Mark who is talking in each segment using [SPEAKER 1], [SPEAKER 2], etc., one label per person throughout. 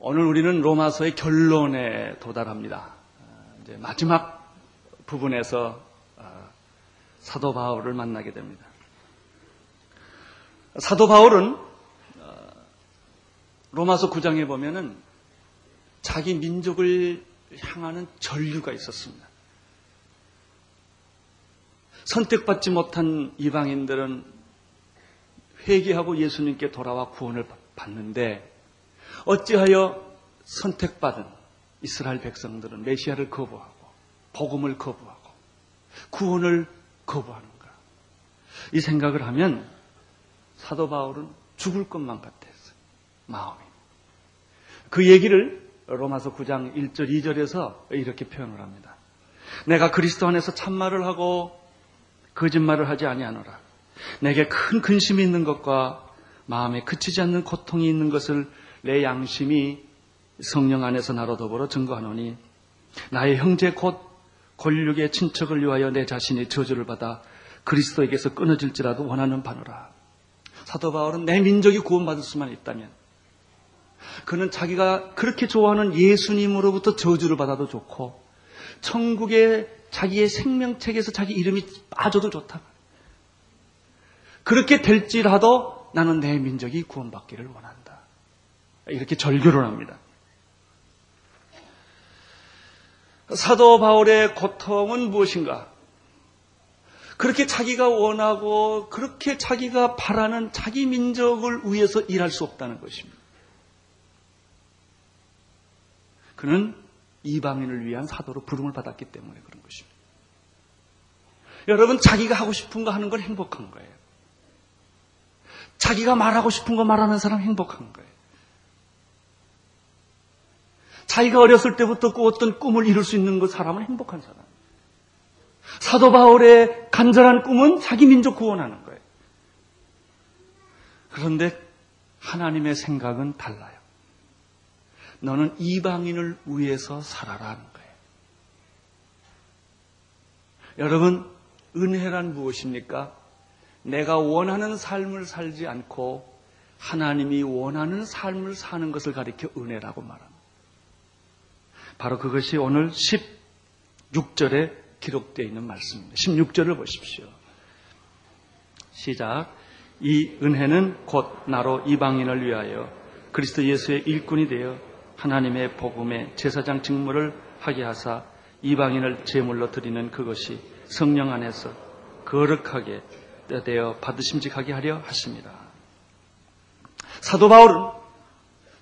[SPEAKER 1] 오늘 우리는 로마서의 결론에 도달합니다. 어, 이제 마지막 부분에서 어, 사도 바울을 만나게 됩니다. 사도 바울은 어, 로마서 9장에 보면은 자기 민족을 향하는 전류가 있었습니다. 선택받지 못한 이방인들은 회개하고 예수님께 돌아와 구원을 받는데 어찌하여 선택받은 이스라엘 백성들은 메시아를 거부하고 복음을 거부하고 구원을 거부하는가? 이 생각을 하면 사도 바울은 죽을 것만 같았어요. 마음이. 그 얘기를 로마서 9장 1절 2절에서 이렇게 표현을 합니다. 내가 그리스도 안에서 참말을 하고 거짓말을 하지 아니하노라. 내게 큰 근심이 있는 것과 마음에 그치지 않는 고통이 있는 것을 내 양심이 성령 안에서 나로 더불어 증거하노니 나의 형제 곧 권력의 친척을 위하여 내 자신이 저주를 받아 그리스도에게서 끊어질지라도 원하는 바노라. 사도 바울은 내 민족이 구원받을 수만 있다면 그는 자기가 그렇게 좋아하는 예수님으로부터 저주를 받아도 좋고 천국의 자기의 생명책에서 자기 이름이 빠져도 좋다. 그렇게 될지라도 나는 내 민족이 구원받기를 원한다. 이렇게 절규를 합니다. 사도 바울의 고통은 무엇인가? 그렇게 자기가 원하고 그렇게 자기가 바라는 자기 민족을 위해서 일할 수 없다는 것입니다. 그는 이방인을 위한 사도로 부름을 받았기 때문에 그런 것입니다. 여러분, 자기가 하고 싶은 거 하는 건 행복한 거예요. 자기가 말하고 싶은 거 말하는 사람 행복한 거예요. 자기가 어렸을 때부터 꾸었던 꿈을 이룰 수 있는 그 사람은 행복한 사람. 사도 바울의 간절한 꿈은 자기 민족 구원하는 거예요. 그런데 하나님의 생각은 달라요. 너는 이방인을 위해서 살아라는 거예요. 여러분, 은혜란 무엇입니까? 내가 원하는 삶을 살지 않고 하나님이 원하는 삶을 사는 것을 가리켜 은혜라고 말합니다. 바로 그것이 오늘 16절에 기록되어 있는 말씀입니다. 16절을 보십시오. 시작. 이 은혜는 곧 나로 이방인을 위하여 그리스도 예수의 일꾼이 되어 하나님의 복음의 제사장 직무를 하게 하사 이방인을 제물로 드리는 그것이 성령 안에서 거룩하게 되어 받으심직하게 하려 하십니다. 사도 바울은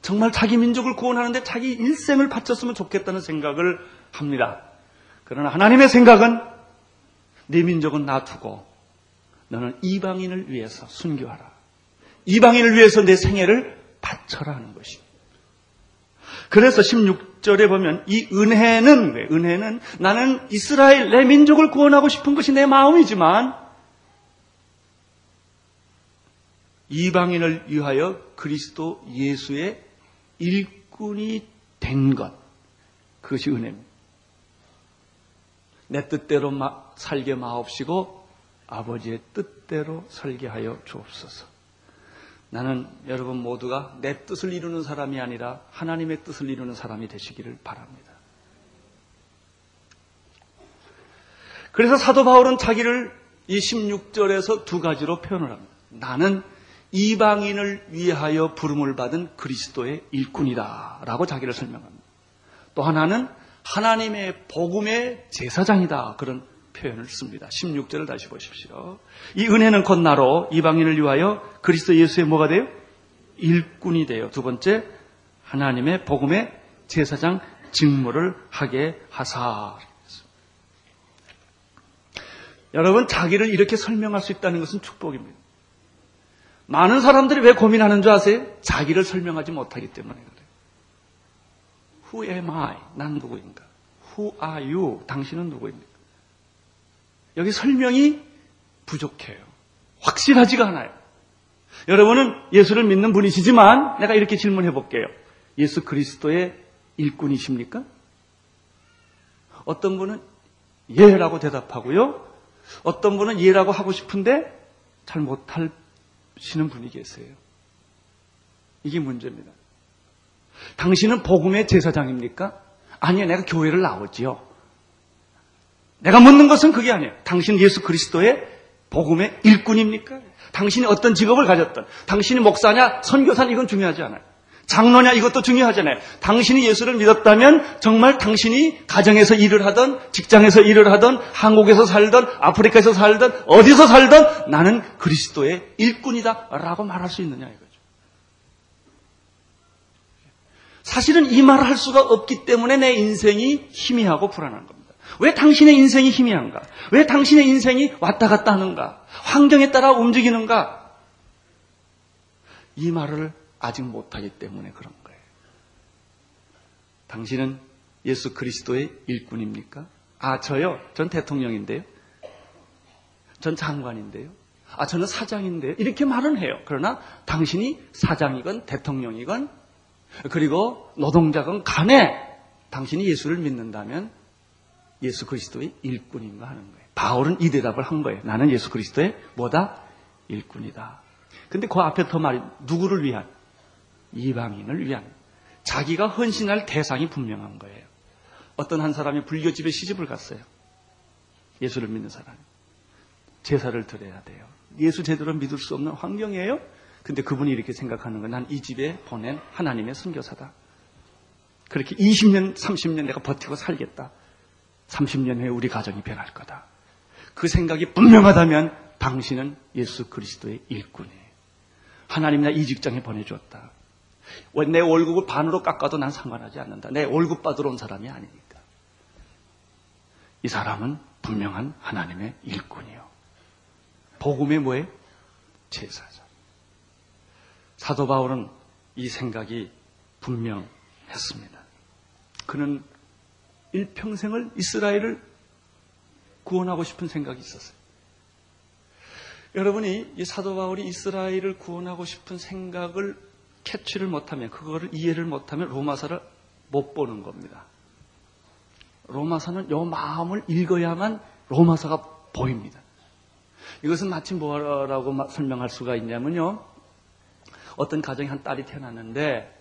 [SPEAKER 1] 정말 자기 민족을 구원하는데 자기 일생을 바쳤으면 좋겠다는 생각을 합니다. 그러나 하나님의 생각은 네 민족은 놔두고 너는 이방인을 위해서 순교하라. 이방인을 위해서 내 생애를 바쳐라 하는 것입니다. 그래서 16절에 보면 이 은혜는 왜? 은혜는 나는 이스라엘 내 민족을 구원하고 싶은 것이 내 마음이지만 이방인을 위하여 그리스도 예수의 일꾼이 된 것. 그것이 은혜입니다. 내 뜻대로 마, 살게 마옵시고 아버지의 뜻대로 살게 하여 주옵소서. 나는 여러분 모두가 내 뜻을 이루는 사람이 아니라 하나님의 뜻을 이루는 사람이 되시기를 바랍니다. 그래서 사도 바울은 자기를 이 16절에서 두 가지로 표현을 합니다. 나는 이방인을 위하여 부름을 받은 그리스도의 일꾼이다. 라고 자기를 설명합니다. 또 하나는 하나님의 복음의 제사장이다. 그런 표현을 씁니다. 16절을 다시 보십시오. 이 은혜는 곧 나로 이방인을 위하여 그리스도 예수의 뭐가 돼요? 일꾼이 돼요. 두 번째, 하나님의 복음의 제사장 직무를 하게 하사. 여러분, 자기를 이렇게 설명할 수 있다는 것은 축복입니다. 많은 사람들이 왜 고민하는 줄 아세요? 자기를 설명하지 못하기 때문에 그래요. Who am I? 난 누구인가? Who are you? 당신은 누구입니까? 여기 설명이 부족해요. 확실하지가 않아요. 여러분은 예수를 믿는 분이시지만 내가 이렇게 질문해 볼게요. 예수 그리스도의 일꾼이십니까? 어떤 분은 예라고 대답하고요. 어떤 분은 예라고 하고 싶은데 잘 못하시는 분이 계세요. 이게 문제입니다. 당신은 복음의 제사장입니까? 아니요, 내가 교회를 나오지요. 내가 묻는 것은 그게 아니에요. 당신 예수 그리스도의 복음의 일꾼입니까? 당신이 어떤 직업을 가졌던, 당신이 목사냐, 선교사냐, 이건 중요하지 않아요. 장로냐, 이것도 중요하잖아요. 당신이 예수를 믿었다면 정말 당신이 가정에서 일을 하던, 직장에서 일을 하던, 한국에서 살던, 아프리카에서 살던, 어디서 살던 나는 그리스도의 일꾼이다. 라고 말할 수 있느냐, 이거죠. 사실은 이 말을 할 수가 없기 때문에 내 인생이 희미하고 불안한 겁니다. 왜 당신의 인생이 희미한가? 왜 당신의 인생이 왔다 갔다 하는가? 환경에 따라 움직이는가? 이 말을 아직 못하기 때문에 그런 거예요. 당신은 예수 그리스도의 일꾼입니까? 아, 저요? 전 대통령인데요. 전 장관인데요. 아, 저는 사장인데요. 이렇게 말은 해요. 그러나 당신이 사장이건 대통령이건 그리고 노동자건 간에 당신이 예수를 믿는다면 예수 그리스도의 일꾼인가 하는 거예요. 바울은 이 대답을 한 거예요. 나는 예수 그리스도의 뭐다? 일꾼이다. 근데 그 앞에 더 말이 누구를 위한? 이방인을 위한. 자기가 헌신할 대상이 분명한 거예요. 어떤 한 사람이 불교집에 시집을 갔어요. 예수를 믿는 사람이. 제사를 드려야 돼요. 예수 제대로 믿을 수 없는 환경이에요. 근데 그분이 이렇게 생각하는 거예요. 난이 집에 보낸 하나님의 선교사다. 그렇게 20년, 30년 내가 버티고 살겠다. 30년 후에 우리 가정이 변할 거다. 그 생각이 분명하다면 당신은 예수 그리스도의 일꾼이에요. 하나님이 나이 직장에 보내주었다. 내 월급을 반으로 깎아도 난 상관하지 않는다. 내 월급 받으러 온 사람이 아니니까. 이 사람은 분명한 하나님의 일꾼이요. 복음의 뭐예요? 제사자. 사도 바울은 이 생각이 분명했습니다. 그는 일평생을 이스라엘을 구원하고 싶은 생각이 있었어요. 여러분이 이 사도 바울이 이스라엘을 구원하고 싶은 생각을 캐치를 못하면, 그거를 이해를 못하면 로마서를 못 보는 겁니다. 로마서는 요 마음을 읽어야만 로마서가 보입니다. 이것은 마치 뭐라고 설명할 수가 있냐면요. 어떤 가정에 한 딸이 태어났는데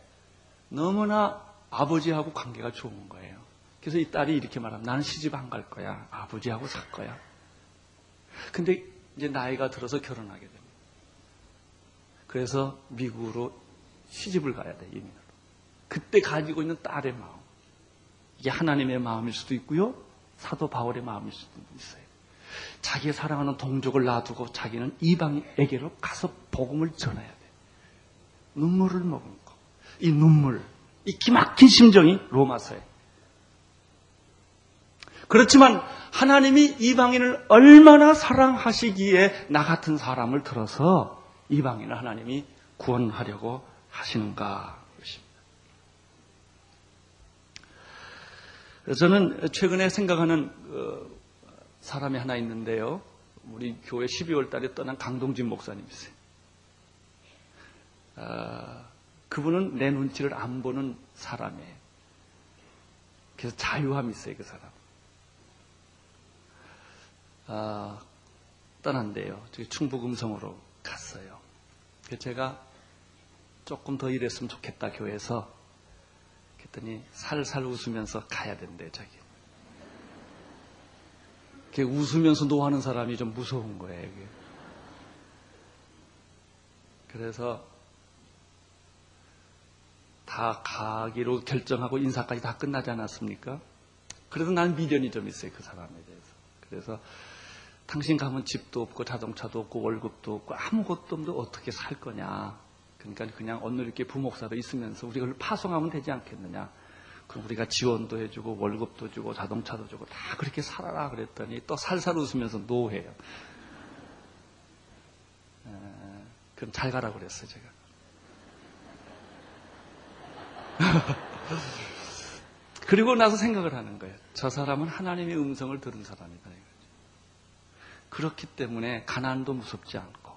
[SPEAKER 1] 너무나 아버지하고 관계가 좋은 거예요. 그래서 이 딸이 이렇게 말합니다. 나는 시집 안 갈 거야. 아버지하고 살 거야. 근데 이제 나이가 들어서 결혼하게 됩니다. 그래서 미국으로 시집을 가야 돼, 이민으로. 그때 가지고 있는 딸의 마음. 이게 하나님의 마음일 수도 있고요. 사도 바울의 마음일 수도 있어요. 자기의 사랑하는 동족을 놔두고 자기는 이방에게로 가서 복음을 전해야 돼. 눈물을 머금 거. 이 눈물, 이 기막힌 심정이 로마서에. 그렇지만 하나님이 이방인을 얼마나 사랑하시기에 나 같은 사람을 들어서 이방인을 하나님이 구원하려고 하시는가 저는 최근에 생각하는 어, 사람이 하나 있는데요. 우리 교회 12월 달에 떠난 강동진 목사님이세요. 아, 그분은 내 눈치를 안 보는 사람이에요. 그래서 자유함이 있어요, 그 사람. 아, 떠난대요. 저기 충북 음성으로 갔어요. 그래서 제가 조금 더 일했으면 좋겠다, 교회에서. 그랬더니 살살 웃으면서 가야 된대, 자기. 웃으면서 노하는 사람이 좀 무서운 거예요, 이게. 그래서 다 가기로 결정하고 인사까지 다 끝나지 않았습니까? 그래도 난 미련이 좀 있어요, 그 사람에 대해서. 그래서 당신 가면 집도 없고 자동차도 없고 월급도 없고 아무것도 없는데 어떻게 살 거냐. 그러니까 그냥 어느 이렇게 부목사로 있으면서 우리가 파송하면 되지 않겠느냐. 그럼 우리가 지원도 해주고 월급도 주고 자동차도 주고 다 그렇게 살아라 그랬더니 또 살살 웃으면서 노해요. 에, 그럼 잘 가라 그랬어요 제가. 그리고 나서 생각을 하는 거예요. 저 사람은 하나님의 음성을 들은 사람이다. 그렇기 때문에 가난도 무섭지 않고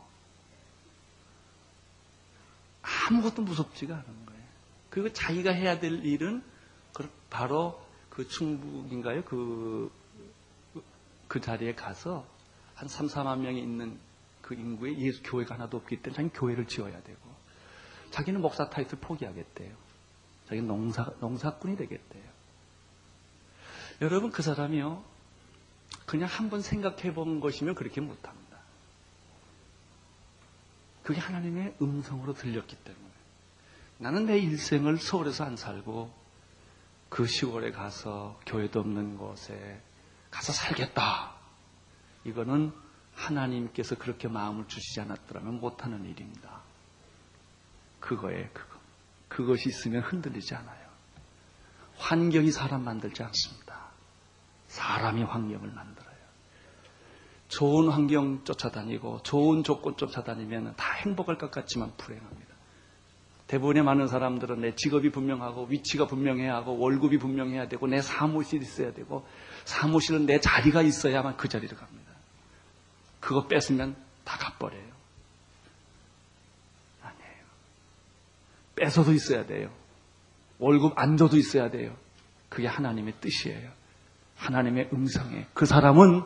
[SPEAKER 1] 아무것도 무섭지가 않은 거예요. 그리고 자기가 해야 될 일은 바로 그 충북인가요? 그 그 자리에 가서 한 3, 4만 명이 있는 그 인구에 예수 교회가 하나도 없기 때문에 자기는 교회를 지어야 되고 자기는 목사 타이틀 포기하겠대요. 자기는 농사, 농사꾼이 되겠대요. 여러분 그 사람이요. 그냥 한번 생각해 본 것이면 그렇게 못합니다. 그게 하나님의 음성으로 들렸기 때문에. 나는 내 일생을 서울에서 안 살고 그 시골에 가서 교회도 없는 곳에 가서 살겠다. 이거는 하나님께서 그렇게 마음을 주시지 않았더라면 못하는 일입니다. 그거에 그거. 그것이 있으면 흔들리지 않아요. 환경이 사람 만들지 않습니다. 사람이 환경을 만들어요. 좋은 환경 쫓아다니고 좋은 조건 쫓아다니면 다 행복할 것 같지만 불행합니다. 대부분의 많은 사람들은 내 직업이 분명하고 위치가 분명해야 하고 월급이 분명해야 되고 내 사무실이 있어야 되고 사무실은 내 자리가 있어야만 그 자리로 갑니다. 그거 뺏으면 다 갚버려요. 아니에요. 뺏어도 있어야 돼요. 월급 안 줘도 있어야 돼요. 그게 하나님의 뜻이에요. 하나님의 음성에 그 사람은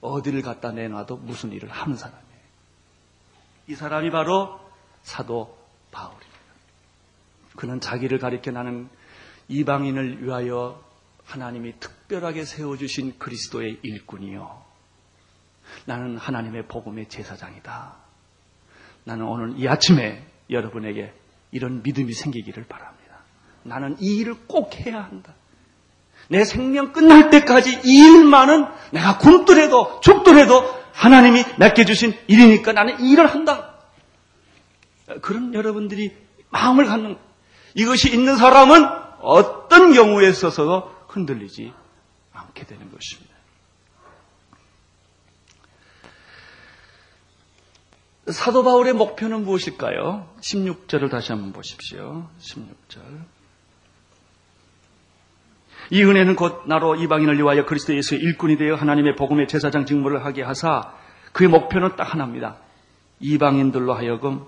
[SPEAKER 1] 어디를 갖다 내놔도 무슨 일을 하는 사람이에요. 이 사람이 바로 사도 바울입니다. 그는 자기를 가리켜 나는 이방인을 위하여 하나님이 특별하게 세워주신 그리스도의 일꾼이요. 나는 하나님의 복음의 제사장이다. 나는 오늘 이 아침에 여러분에게 이런 믿음이 생기기를 바랍니다. 나는 이 일을 꼭 해야 한다. 내 생명 끝날 때까지 이 일만은 내가 굶더라도 죽더라도 하나님이 맡겨주신 일이니까 나는 이 일을 한다. 그런 여러분들이 마음을 갖는 이것이 있는 사람은 어떤 경우에 있어서도 흔들리지 않게 되는 것입니다. 사도 바울의 목표는 무엇일까요? 16절을 다시 한번 보십시오. 16절. 이 은혜는 곧 나로 이방인을 위하여 그리스도 예수의 일꾼이 되어 하나님의 복음의 제사장 직무를 하게 하사 그의 목표는 딱 하나입니다. 이방인들로 하여금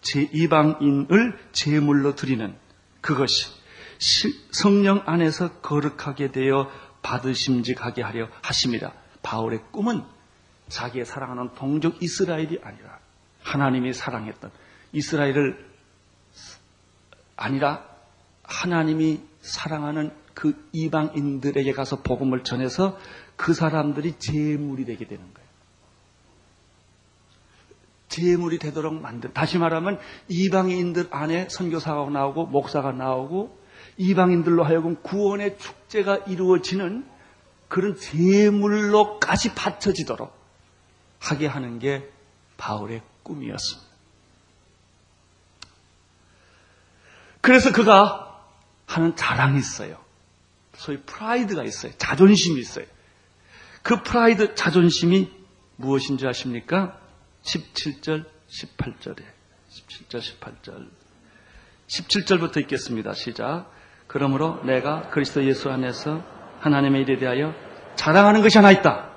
[SPEAKER 1] 제 이방인을 제물로 드리는 그것이 성령 안에서 거룩하게 되어 받으심직하게 하려 하십니다. 바울의 꿈은 자기의 사랑하는 동족 이스라엘이 아니라 하나님이 사랑했던 이스라엘을 아니라 하나님이 사랑하는 그 이방인들에게 가서 복음을 전해서 그 사람들이 제물이 되게 되는 거예요. 제물이 되도록 만든 다시 말하면 이방인들 안에 선교사가 나오고 목사가 나오고 이방인들로 하여금 구원의 축제가 이루어지는 그런 제물로까지 바쳐지도록 하게 하는 게 바울의 꿈이었습니다. 그래서 그가 하는 자랑이 있어요. 소위 프라이드가 있어요. 자존심이 있어요. 그 프라이드, 자존심이 무엇인지 아십니까? 17절, 18절에. 17절, 18절. 17절부터 읽겠습니다. 시작. 그러므로 내가 그리스도 예수 안에서 하나님의 일에 대하여 자랑하는 것이 하나 있다.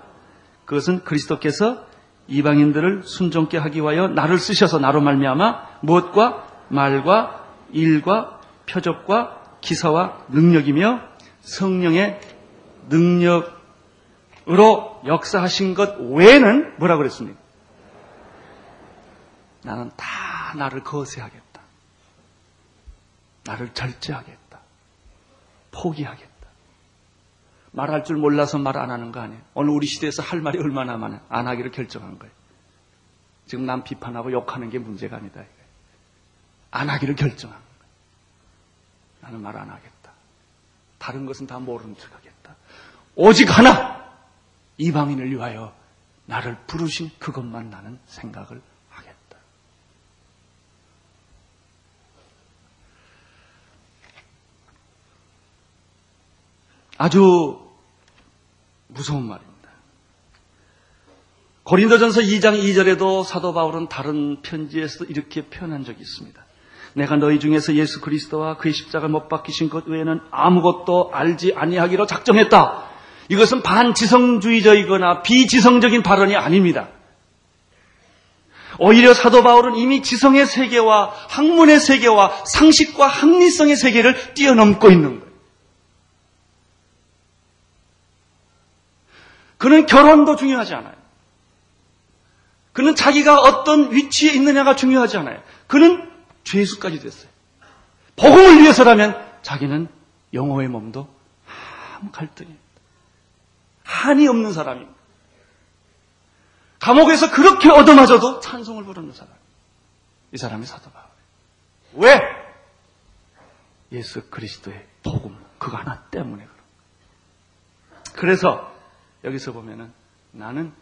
[SPEAKER 1] 그것은 그리스도께서 이방인들을 순종케 하기 위하여 나를 쓰셔서 나로 말미암아 무엇과 말과 일과 표적과 기사와 능력이며 성령의 능력으로 역사하신 것 외에는 뭐라고 그랬습니까? 나는 다 나를 거세하겠다. 나를 절제하겠다. 포기하겠다. 말할 줄 몰라서 말 안 하는 거 아니에요. 오늘 우리 시대에서 할 말이 얼마나 많아. 안 하기로 결정한 거예요. 지금 남 비판하고 욕하는 게 문제가 아니다. 안 하기로 결정한 거예요. 나는 말 안 하겠다. 다른 것은 다 모르는 척 하겠다. 오직 하나! 이방인을 위하여 나를 부르신 그것만 나는 생각을 하겠다. 아주 무서운 말입니다. 고린도전서 2장 2절에도 사도 바울은 다른 편지에서 이렇게 표현한 적이 있습니다. 내가 너희 중에서 예수 그리스도와 그의 십자가 못 박히신 것 외에는 아무것도 알지 아니하기로 작정했다. 이것은 반지성주의적이거나 비지성적인 발언이 아닙니다. 오히려 사도 바울은 이미 지성의 세계와 학문의 세계와 상식과 합리성의 세계를 뛰어넘고 있는 거예요. 그는 결혼도 중요하지 않아요. 그는 자기가 어떤 위치에 있느냐가 중요하지 않아요. 그는 죄수까지 됐어요. 복음을 위해서라면 자기는 영호의 몸도 아무 갈등이 한이 없는 사람입니다. 감옥에서 그렇게 얻어맞아도 찬송을 부르는 사람. 이 사람이 사도 바울. 왜? 예수 그리스도의 복음 그거 하나 때문에 그런. 그래서 여기서 보면은 나는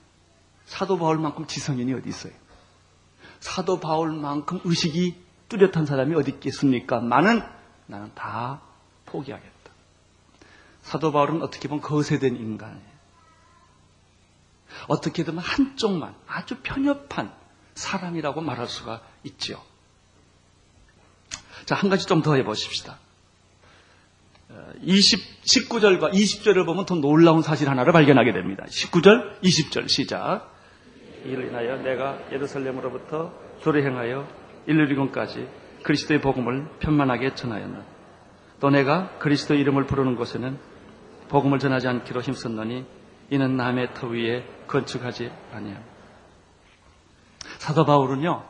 [SPEAKER 1] 사도 바울만큼 지성인이 어디 있어요? 사도 바울만큼 의식이 뚜렷한 사람이 어디 있겠습니까? 나는 나는 다 포기하겠다. 사도 바울은 어떻게 보면 거세된 인간이에요. 어떻게든 한쪽만 아주 편협한 사람이라고 말할 수가 있죠. 자, 한 가지 좀 더 해보십시다. 20, 19절과 20절을 보면 더 놀라운 사실 하나를 발견하게 됩니다. 19절, 20절 시작. 이를 인하여 내가 예루살렘으로부터 조례 행하여 일루리곤까지 그리스도의 복음을 편만하게 전하였나. 또 내가 그리스도 이름을 부르는 곳에는 복음을 전하지 않기로 힘썼노니 이는 남의 터 위에 건축하지 아니함. 사도 바울은요,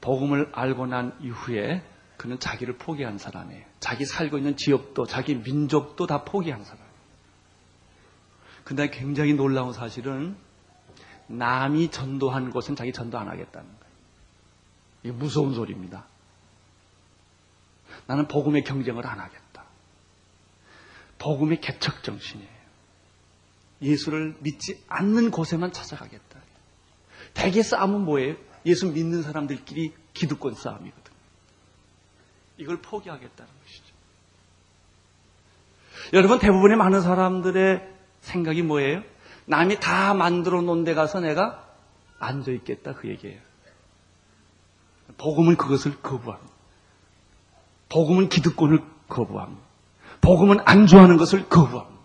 [SPEAKER 1] 복음을 알고 난 이후에 그는 자기를 포기한 사람이에요. 자기 살고 있는 지역도, 자기 민족도 다 포기한 사람. 근데 굉장히 놀라운 사실은 남이 전도한 곳은 자기 전도 안 하겠다는 무서운 소리입니다. 나는 복음의 경쟁을 안 하겠다. 복음의 개척 정신이에요. 예수를 믿지 않는 곳에만 찾아가겠다. 대개 싸움은 뭐예요? 예수 믿는 사람들끼리 기득권 싸움이거든. 이걸 포기하겠다는 것이죠. 여러분 대부분의 많은 사람들의 생각이 뭐예요? 남이 다 만들어 놓은 데 가서 내가 앉아 있겠다 그 얘기예요. 복음은 그것을 거부합니다. 복음은 기득권을 거부합니다. 복음은 안주하는 것을 거부합니다.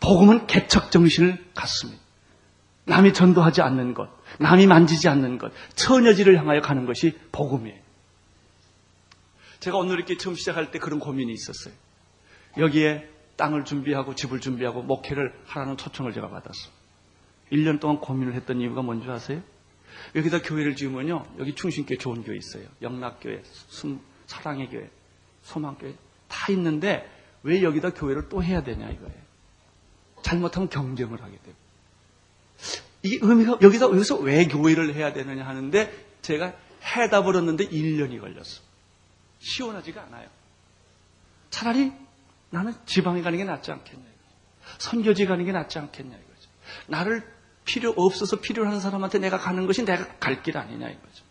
[SPEAKER 1] 복음은 개척 정신을 갖습니다. 남이 전도하지 않는 것, 남이 만지지 않는 것, 처녀지를 향하여 가는 것이 복음이에요. 제가 오늘 이렇게 처음 시작할 때 그런 고민이 있었어요. 여기에 땅을 준비하고 집을 준비하고 목회를 하라는 초청을 제가 받았어요. 1년 동안 고민을 했던 이유가 뭔지 아세요? 여기다 교회를 지으면요. 여기 충신교회 좋은 교회 있어요. 영락교회, 순, 사랑의 교회, 소망교회 다 있는데 왜 여기다 교회를 또 해야 되냐 이거예요. 잘못하면 경쟁을 하게 돼요. 이 의미가 여기서 여기서 왜 교회를 해야 되느냐 하는데 제가 해다 버렸는데 1년이 걸렸어. 시원하지가 않아요. 차라리 나는 지방에 가는 게 낫지 않겠냐. 선교지 가는 게 낫지 않겠냐 이거죠. 나를 필요 없어서 필요한 사람한테 내가 가는 것이 내가 갈 길 아니냐 이거죠.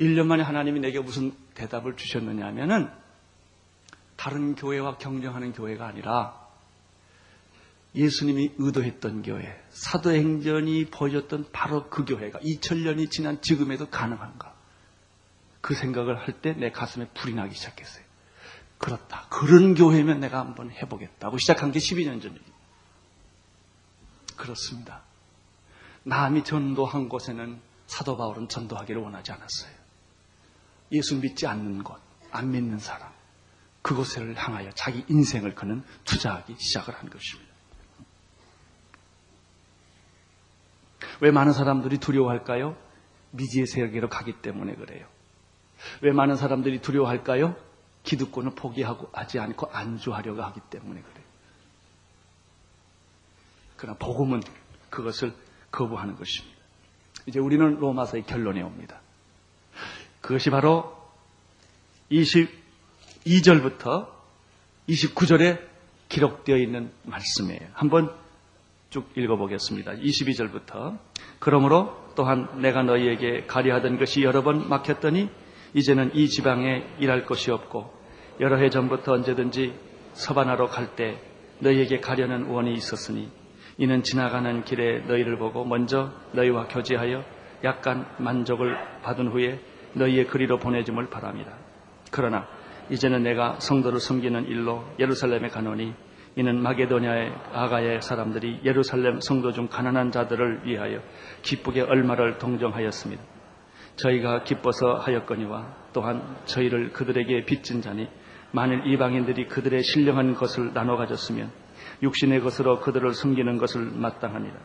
[SPEAKER 1] 1년 만에 하나님이 내게 무슨 대답을 주셨느냐 하면은 다른 교회와 경쟁하는 교회가 아니라 예수님이 의도했던 교회, 사도행전이 보여줬던 바로 그 교회가 2000년이 지난 지금에도 가능한가? 그 생각을 할 때 내 가슴에 불이 나기 시작했어요. 그렇다. 그런 교회면 내가 한번 해보겠다고 시작한 게 12년 전입니다. 그렇습니다. 남이 전도한 곳에는 사도 바울은 전도하기를 원하지 않았어요. 예수 믿지 않는 곳, 안 믿는 사람, 그곳을 향하여 자기 인생을 그는 투자하기 시작을 한 것입니다. 왜 많은 사람들이 두려워할까요? 미지의 세계로 가기 때문에 그래요. 왜 많은 사람들이 두려워할까요? 기득권을 포기하고 하지 않고 안주하려고 하기 때문에 그래요. 그러나 복음은 그것을 거부하는 것입니다. 이제 우리는 로마서의 결론에 옵니다. 그것이 바로 22절부터 29절에 기록되어 있는 말씀이에요. 한번 쭉 읽어보겠습니다. 22절부터 그러므로 또한 내가 너희에게 가리하던 것이 여러 번 막혔더니 이제는 이 지방에 일할 것이 없고 여러 해 전부터 언제든지 서바나로 갈 때 너희에게 가려는 원이 있었으니 이는 지나가는 길에 너희를 보고 먼저 너희와 교제하여 약간 만족을 받은 후에 너희의 그리로 보내줌을 바랍니다. 그러나 이제는 내가 성도를 섬기는 일로 예루살렘에 가노니 이는 마게도냐의 아가의 사람들이 예루살렘 성도 중 가난한 자들을 위하여 기쁘게 얼마를 동정하였습니다. 저희가 기뻐서 하였거니와 또한 저희를 그들에게 빚진 자니 만일 이방인들이 그들의 신령한 것을 나눠 가졌으면 육신의 것으로 그들을 숨기는 것을 마땅합니다.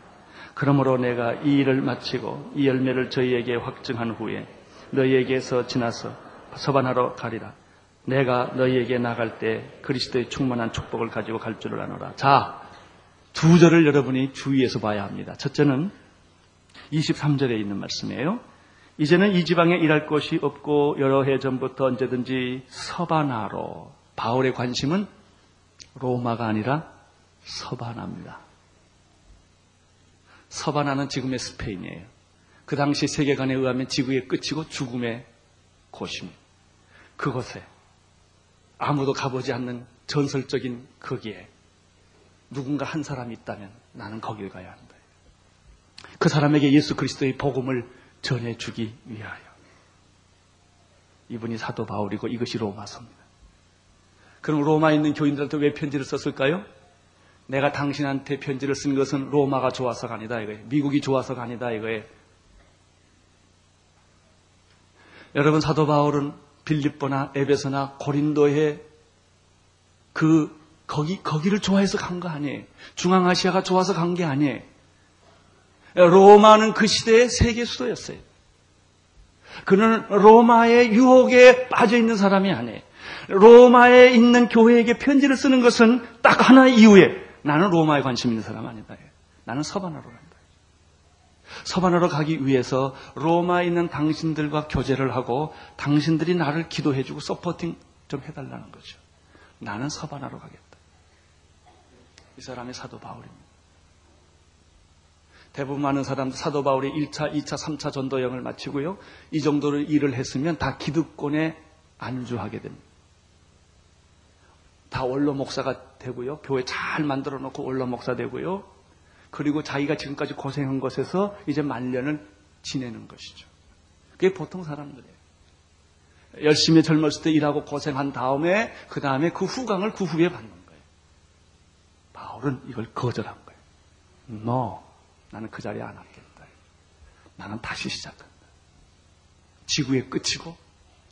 [SPEAKER 1] 그러므로 내가 이 일을 마치고 이 열매를 저희에게 확증한 후에 너희에게서 지나서 서반하러 가리라. 내가 너희에게 나갈 때 그리스도의 충만한 축복을 가지고 갈 줄을 아노라. 자, 두 절을 여러분이 주의해서 봐야 합니다. 첫째는 23절에 있는 말씀이에요. 이제는 이 지방에 일할 곳이 없고 여러 해 전부터 언제든지 서바나로 바울의 관심은 로마가 아니라 서바나입니다. 서바나는 지금의 스페인이에요. 그 당시 세계관에 의하면 지구의 끝이고 죽음의 곳입니다. 그곳에 아무도 가보지 않는 전설적인 거기에 누군가 한 사람이 있다면 나는 거길 가야 한다. 그 사람에게 예수 그리스도의 복음을 전해주기 위하여. 이분이 사도 바울이고 이것이 로마서입니다. 그럼 로마에 있는 교인들한테 왜 편지를 썼을까요? 내가 당신한테 편지를 쓴 것은 로마가 좋아서가 아니다 이거예요. 미국이 좋아서가 아니다 이거예요. 여러분 사도 바울은 빌립보나 에베소나 고린도에 그 거기 거기를 좋아해서 간 거 아니에요. 중앙아시아가 좋아서 간 게 아니에요. 로마는 그 시대의 세계 수도였어요. 그는 로마의 유혹에 빠져 있는 사람이 아니에요. 로마에 있는 교회에게 편지를 쓰는 것은 딱 하나의 이유에 나는 로마에 관심 있는 사람 아니다. 나는 서바나로 간다. 서바나로 가기 위해서 로마에 있는 당신들과 교제를 하고 당신들이 나를 기도해주고 서포팅 좀 해달라는 거죠. 나는 서바나로 가겠다. 이 사람이 사도 바울입니다. 대부분 많은 사람들 사도 바울이 1차, 2차, 3차 전도 여행을 마치고요. 이 정도로 일을 했으면 다 기득권에 안주하게 됩니다. 다 원로 목사가 되고요. 교회 잘 만들어 놓고 원로 목사 되고요. 그리고 자기가 지금까지 고생한 것에서 이제 말년을 지내는 것이죠. 그게 보통 사람들이에요. 열심히 젊었을 때 일하고 고생한 다음에 그 다음에 그 후광을 그 후에 받는 거예요. 바울은 이걸 거절한 거예요. 너 나는 그 자리에 안 앉겠다. 나는 다시 시작한다. 지구의 끝이고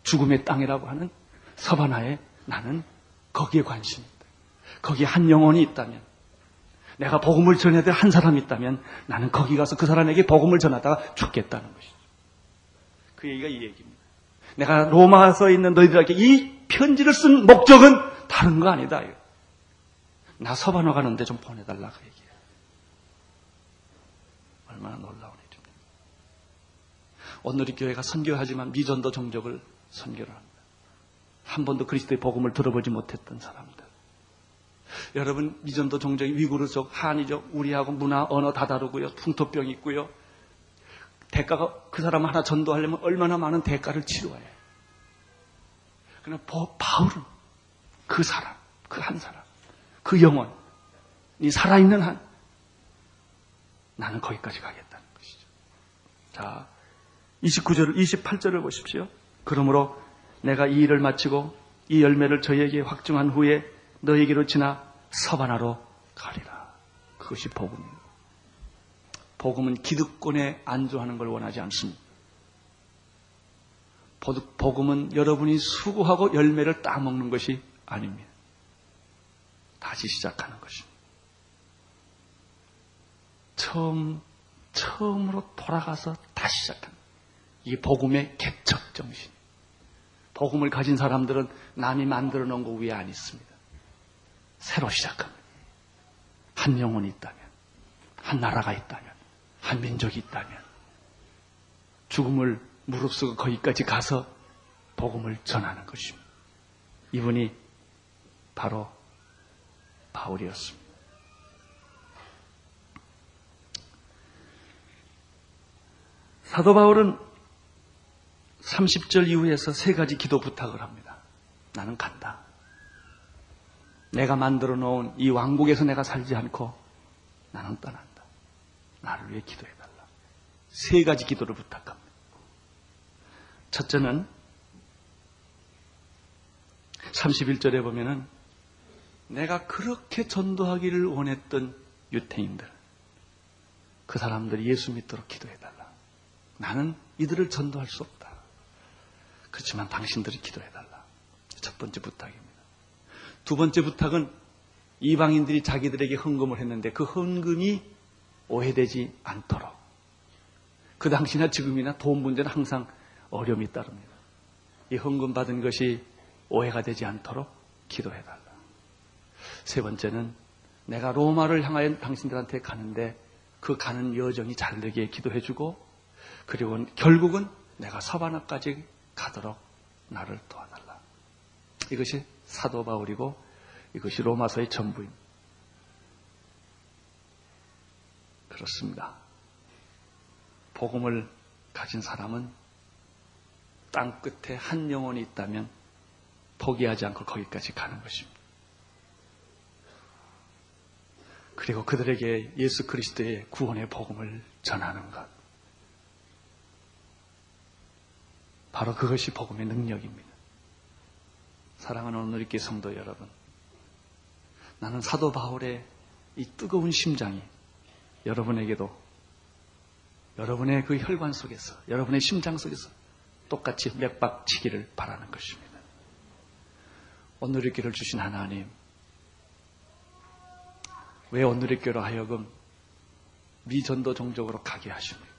[SPEAKER 1] 죽음의 땅이라고 하는 서바나에 나는 거기에 관심이 있다. 거기에 한 영혼이 있다면 내가 복음을 전해야 될 한 사람이 있다면 나는 거기 가서 그 사람에게 복음을 전하다가 죽겠다는 것이죠. 그 얘기가 이 얘기입니다. 내가 로마서에 있는 너희들에게 이 편지를 쓴 목적은 다른 거 아니다. 나 서반어 가는데 좀 보내달라 그 얘기예요. 얼마나 놀라운 일입니다. 오늘 이 교회가 선교하지만 미전도 종족을 선교를 합니다. 한 번도 그리스도의 복음을 들어보지 못했던 사람들. 여러분 미전도 종족이 위구르족, 한이족, 우리하고 문화, 언어 다 다르고요. 풍토병 있고요. 대가가 그 사람 하나 전도하려면 얼마나 많은 대가를 치러야 해요. 그러나 바울은 그 사람, 그 한 사람, 그 영혼이 살아있는 한 나는 거기까지 가겠다는 것이죠. 자, 29절, 28절을 보십시오. 그러므로 내가 이 일을 마치고 이 열매를 저에게 확증한 후에 너에게로 지나 서바나로 가리라. 그것이 복음입니다. 복음은 기득권에 안주하는 걸 원하지 않습니다. 복음은 여러분이 수고하고 열매를 따먹는 것이 아닙니다. 다시 시작하는 것입니다. 처음, 처음으로 돌아가서 다시 시작하는 이게 복음의 개척 정신. 복음을 가진 사람들은 남이 만들어 놓은 거 위에 안 있습니다. 새로 시작합니다. 한 영혼이 있다면, 한 나라가 있다면, 한 민족이 있다면, 죽음을 무릅쓰고 거기까지 가서 복음을 전하는 것입니다. 이분이 바로 바울이었습니다. 사도 바울은 30절 이후에서 세 가지 기도 부탁을 합니다. 나는 간다. 내가 만들어 놓은 이 왕국에서 내가 살지 않고 나는 떠난다. 나를 위해 기도해달라. 세 가지 기도를 부탁합니다. 첫째는 31절에 보면은 내가 그렇게 전도하기를 원했던 유태인들, 그 사람들이 예수 믿도록 기도해달라. 나는 이들을 전도할 수 없다. 그렇지만 당신들이 기도해달라. 첫 번째 부탁입니다. 두 번째 부탁은 이방인들이 자기들에게 헌금을 했는데 그 헌금이 오해되지 않도록 그 당시나 지금이나 돈 문제는 항상 어려움이 따릅니다. 이 헌금 받은 것이 오해가 되지 않도록 기도해달라. 세 번째는 내가 로마를 향하여 당신들한테 가는데 그 가는 여정이 잘 되게 기도해주고 그리고 결국은 내가 서바나까지 가도록 나를 도와달라. 이것이 사도 바울이고 이것이 로마서의 전부입니다. 그렇습니다. 복음을 가진 사람은 땅 끝에 한 영혼이 있다면 포기하지 않고 거기까지 가는 것입니다. 그리고 그들에게 예수 그리스도의 구원의 복음을 전하는 것. 바로 그것이 복음의 능력입니다. 사랑하는 오늘리께 성도 여러분. 나는 사도 바울의 이 뜨거운 심장이 여러분에게도 여러분의 그 혈관 속에서, 여러분의 심장 속에서 똑같이 맥박 치기를 바라는 것입니다. 오늘의 길을 주신 하나님, 왜 오늘의 교로 하여금 미전도 종족으로 가게 하십니까?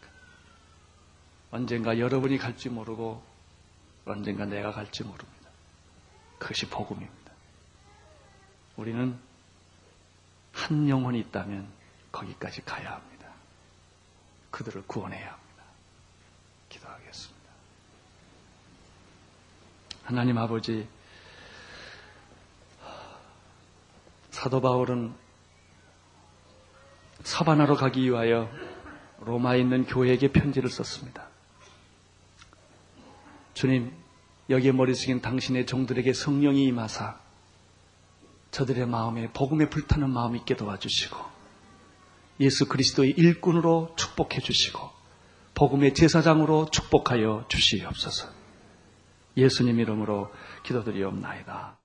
[SPEAKER 1] 언젠가 여러분이 갈지 모르고 언젠가 내가 갈지 모릅니다. 그것이 복음입니다. 우리는 한 영혼이 있다면 거기까지 가야 합니다. 그들을 구원해야 합니다. 기도하겠습니다. 하나님 아버지, 사도 바울은 사바나로 가기 위하여 로마에 있는 교회에게 편지를 썼습니다. 주님, 여기에 머리 숙인 당신의 종들에게 성령이 임하사 저들의 마음에 복음에 불타는 마음이 있게 도와주시고 예수 그리스도의 일꾼으로 축복해 주시고 복음의 제사장으로 축복하여 주시옵소서. 예수님 이름으로 기도드리옵나이다.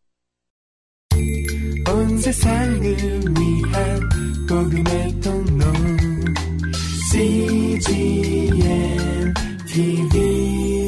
[SPEAKER 2] 온 세상을 위한 복음의 통로 CGM TV